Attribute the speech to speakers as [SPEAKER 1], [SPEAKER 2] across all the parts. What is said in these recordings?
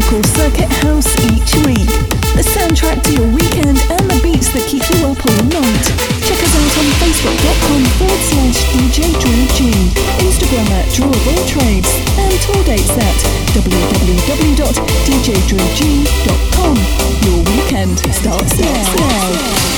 [SPEAKER 1] vocal circuit house each week. The soundtrack to your weekend and the beats that keep you up all night. Check us out on facebook.com forward slash DJ Instagram at Drawable Trades, and tour dates at www.djdrewg.com. Your weekend starts now.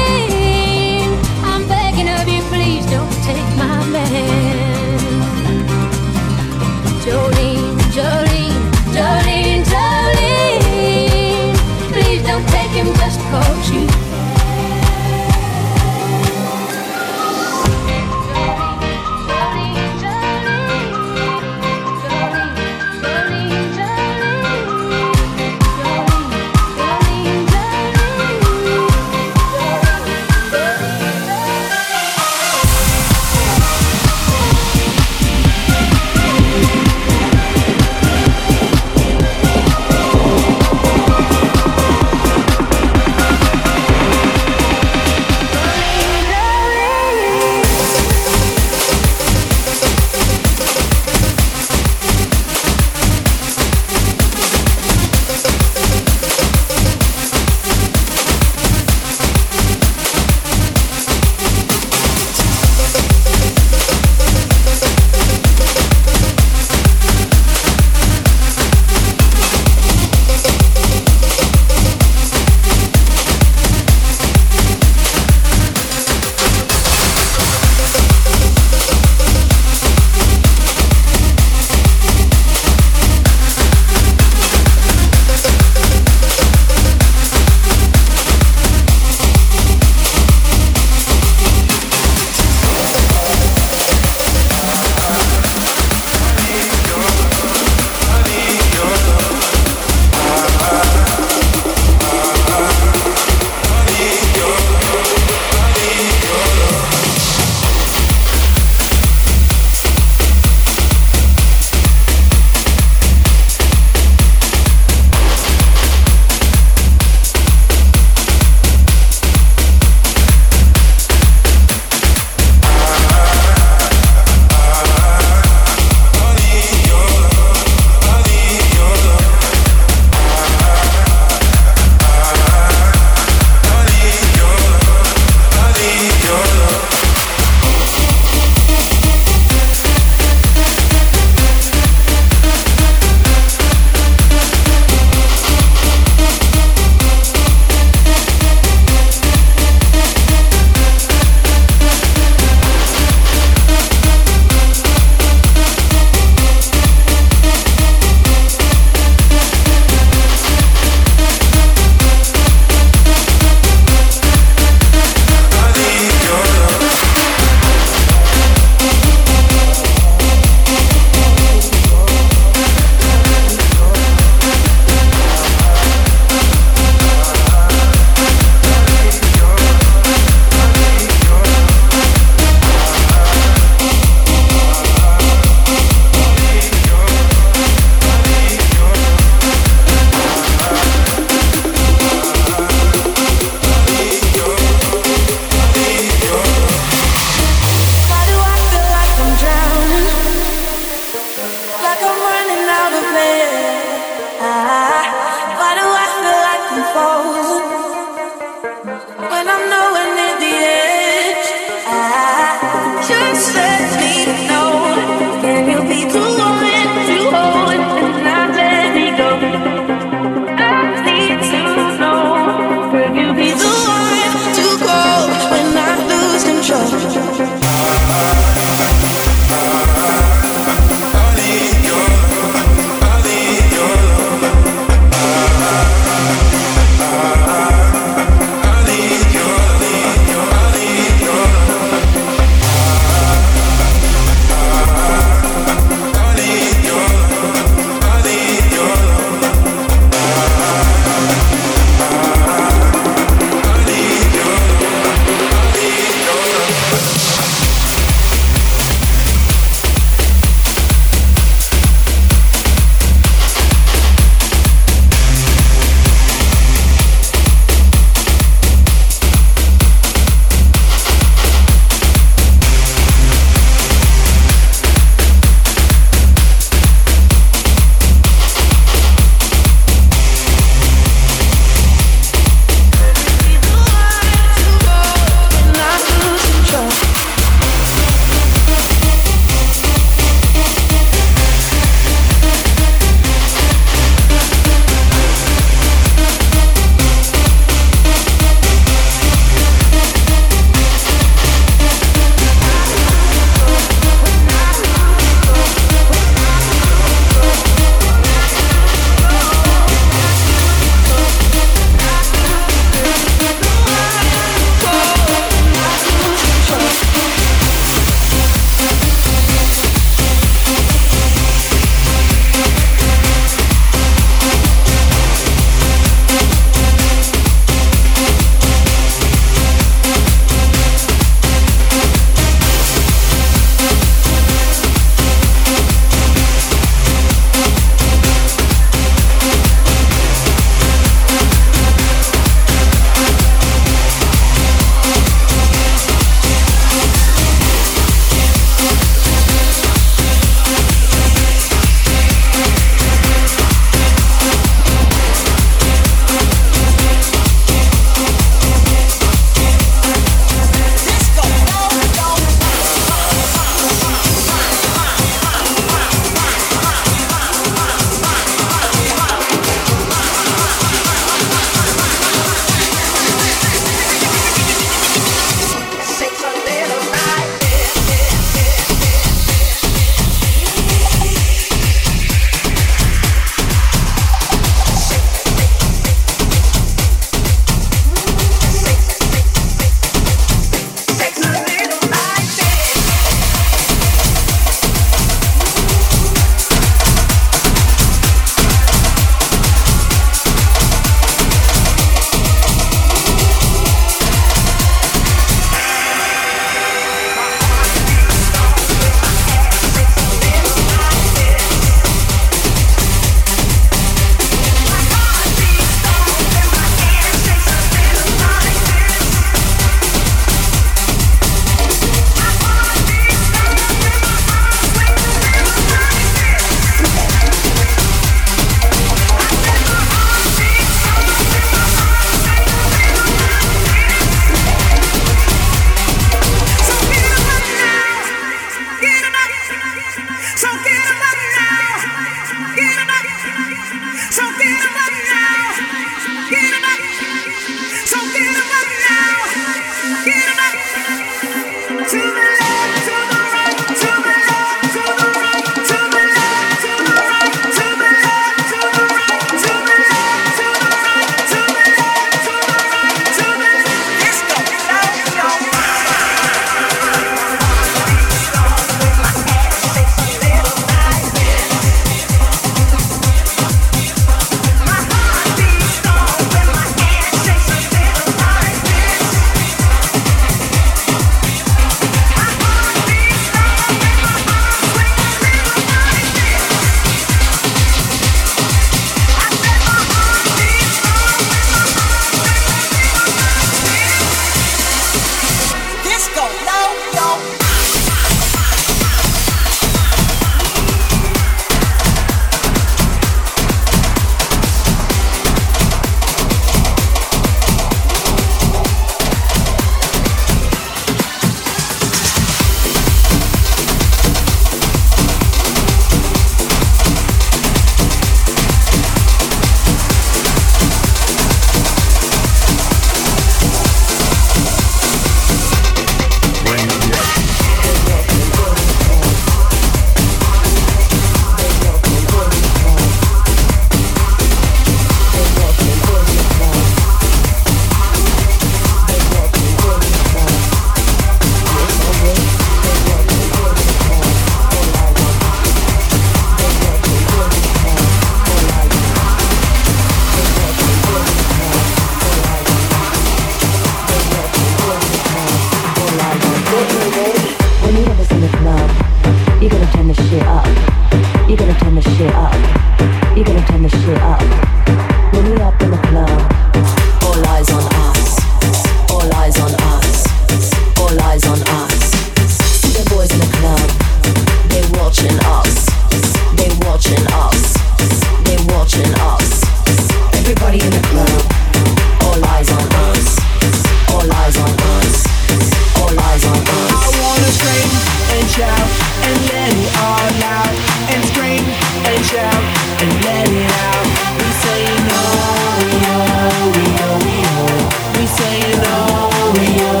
[SPEAKER 2] we are.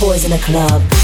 [SPEAKER 2] Boys in the club.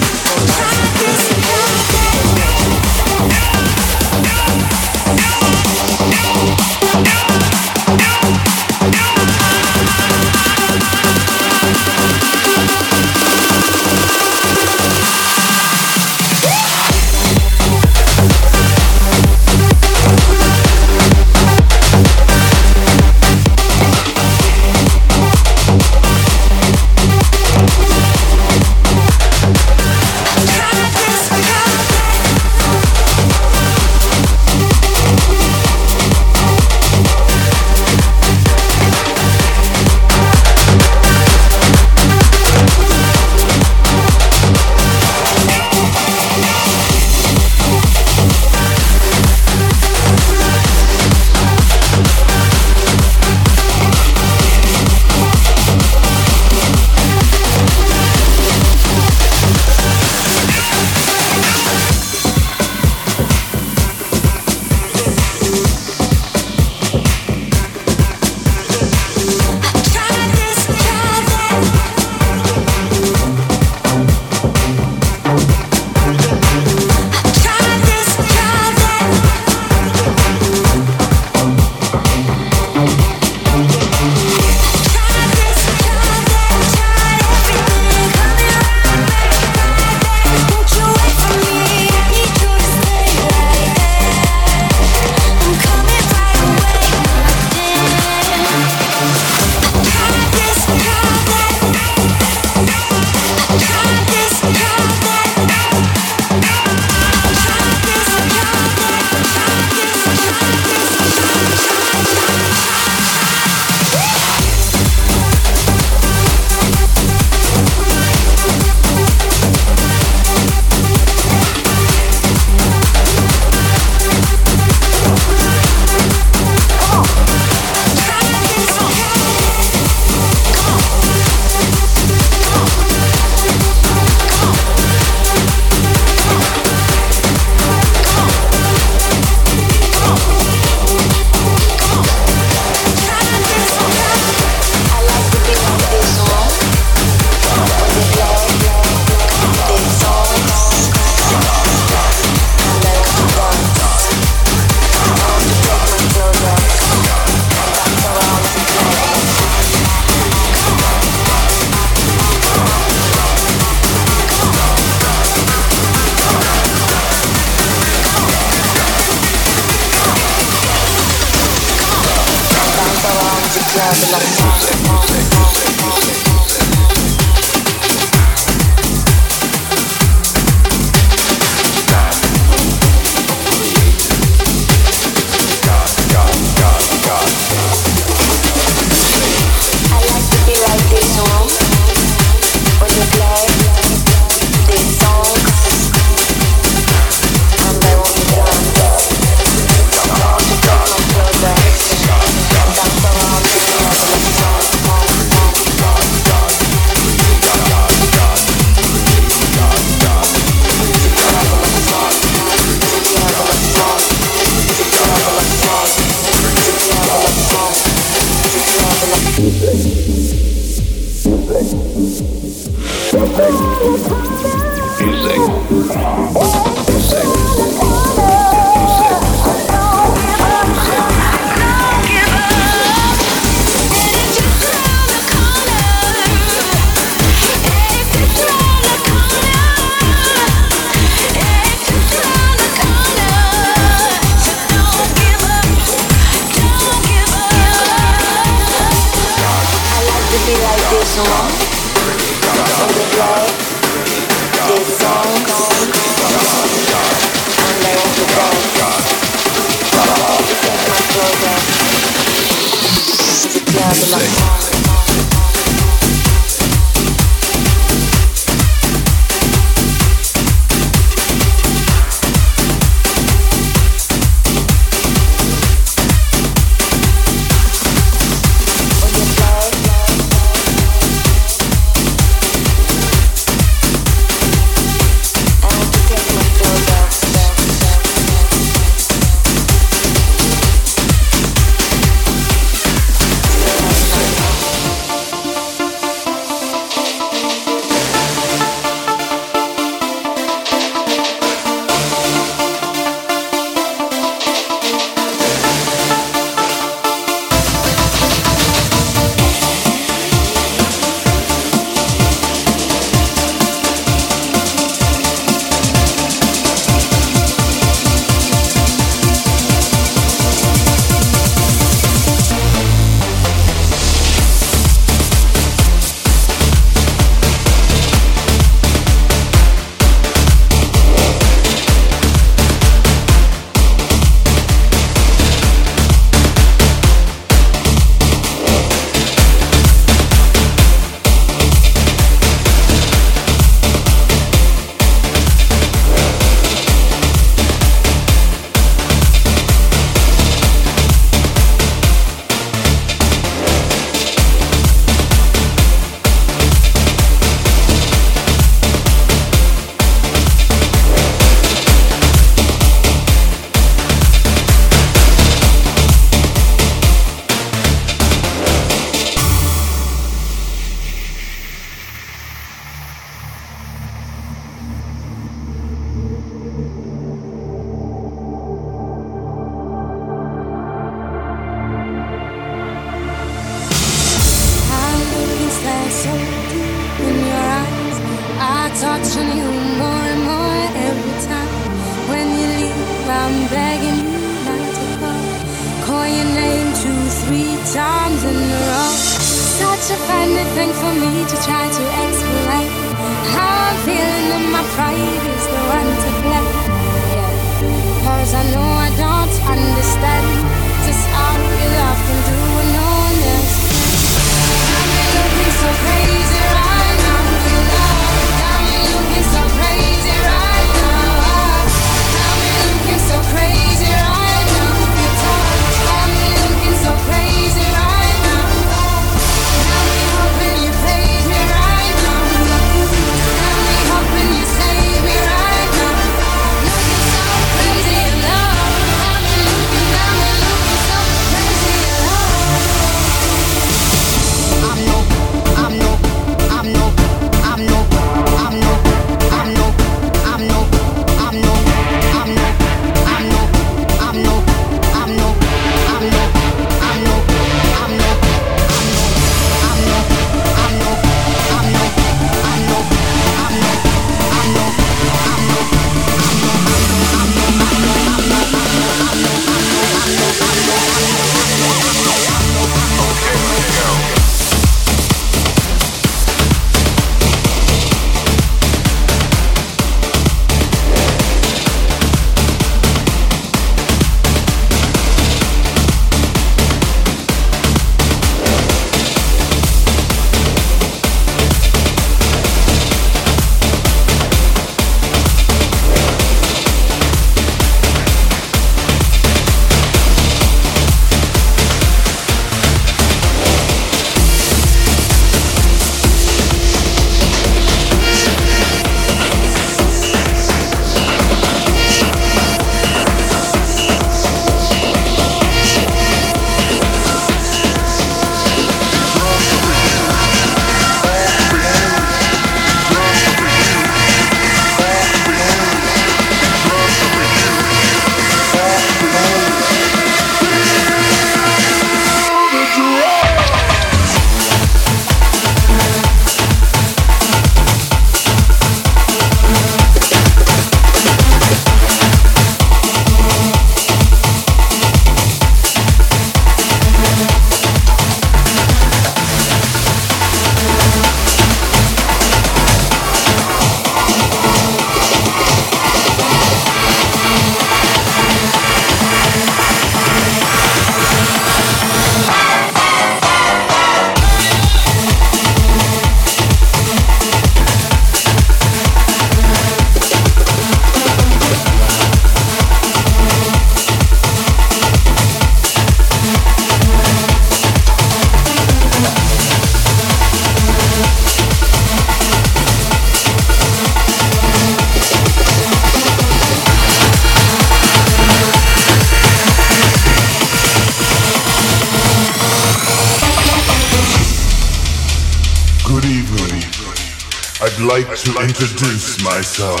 [SPEAKER 3] to introduce myself.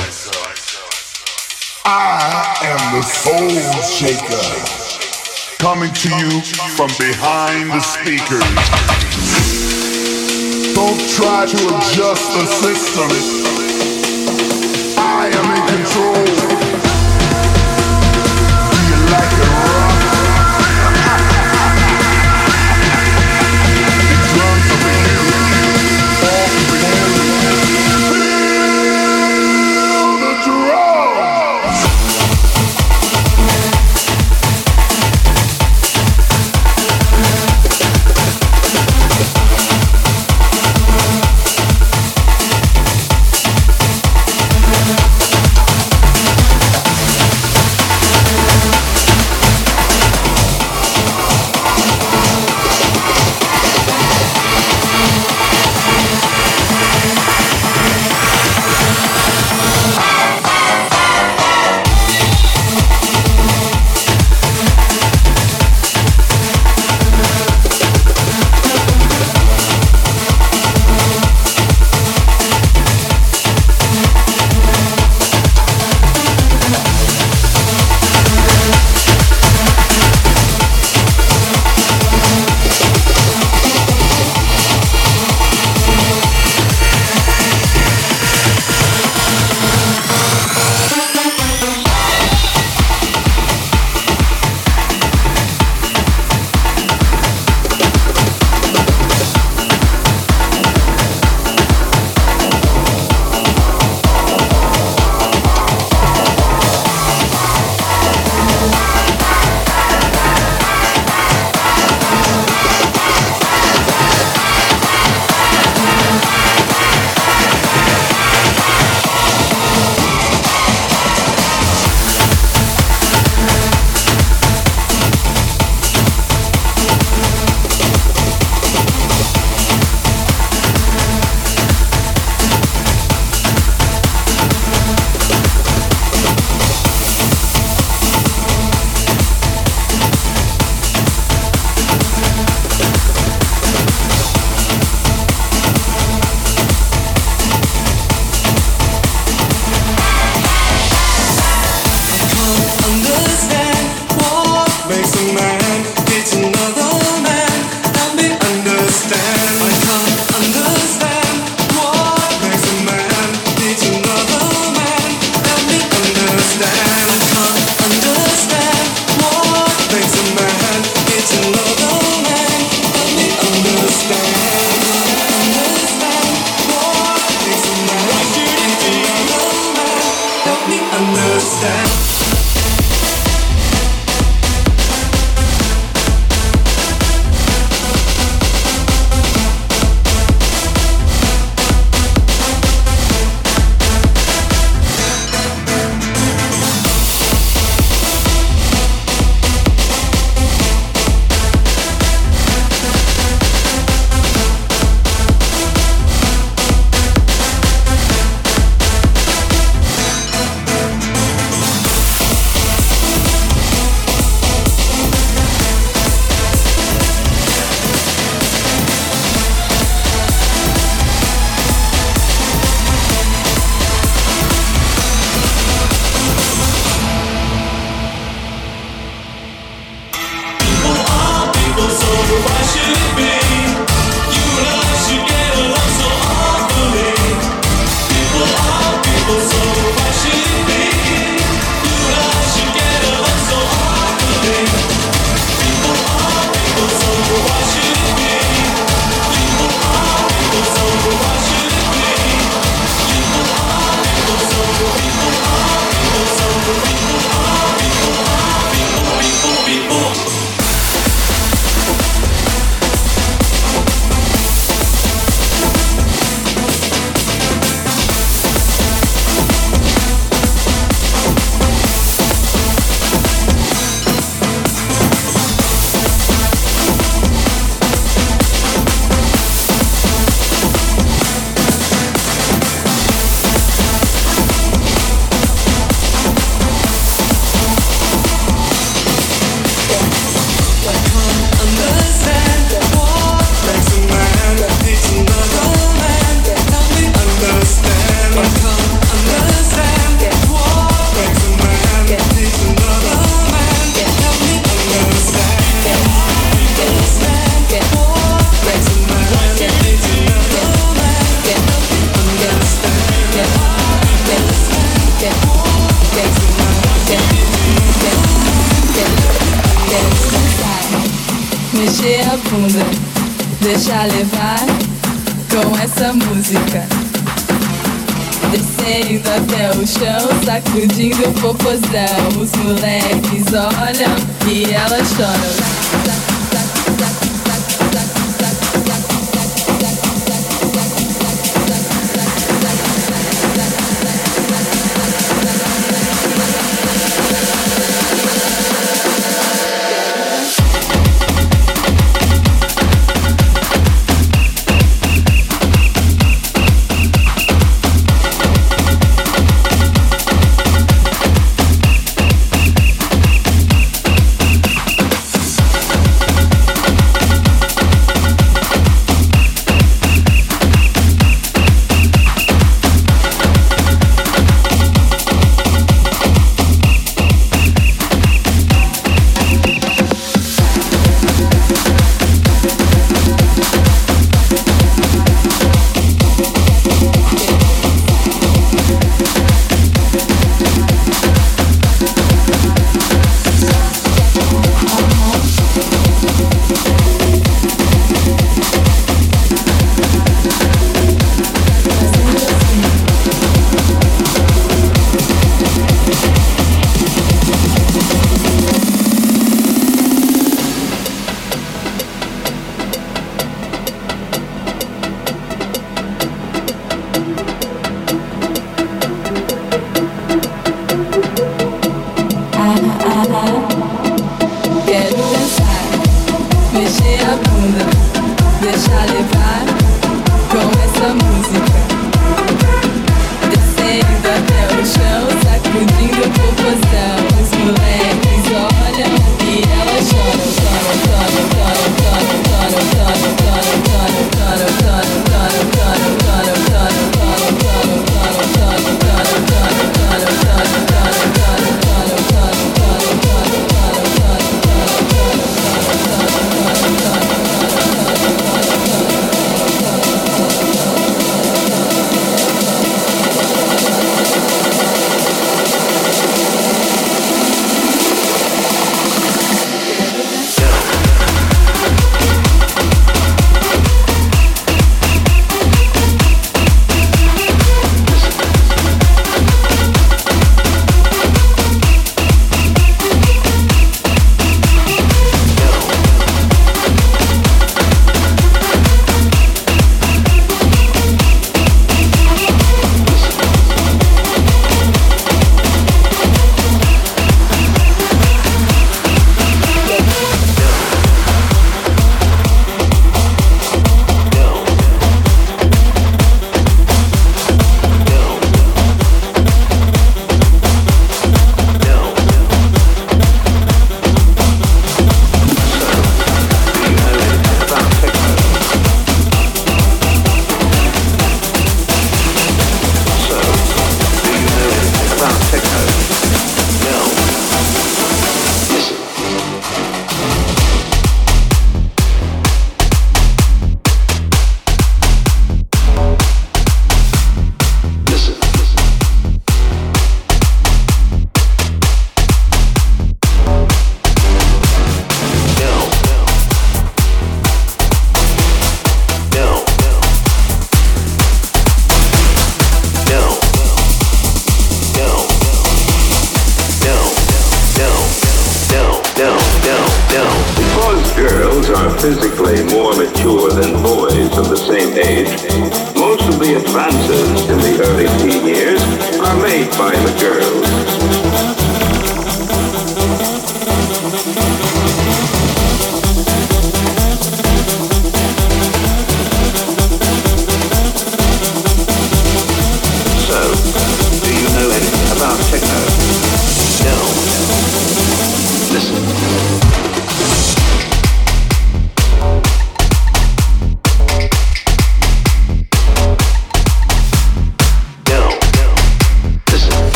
[SPEAKER 3] I am the Soul Shaker, coming to you from behind the speakers. Don't try to adjust the system.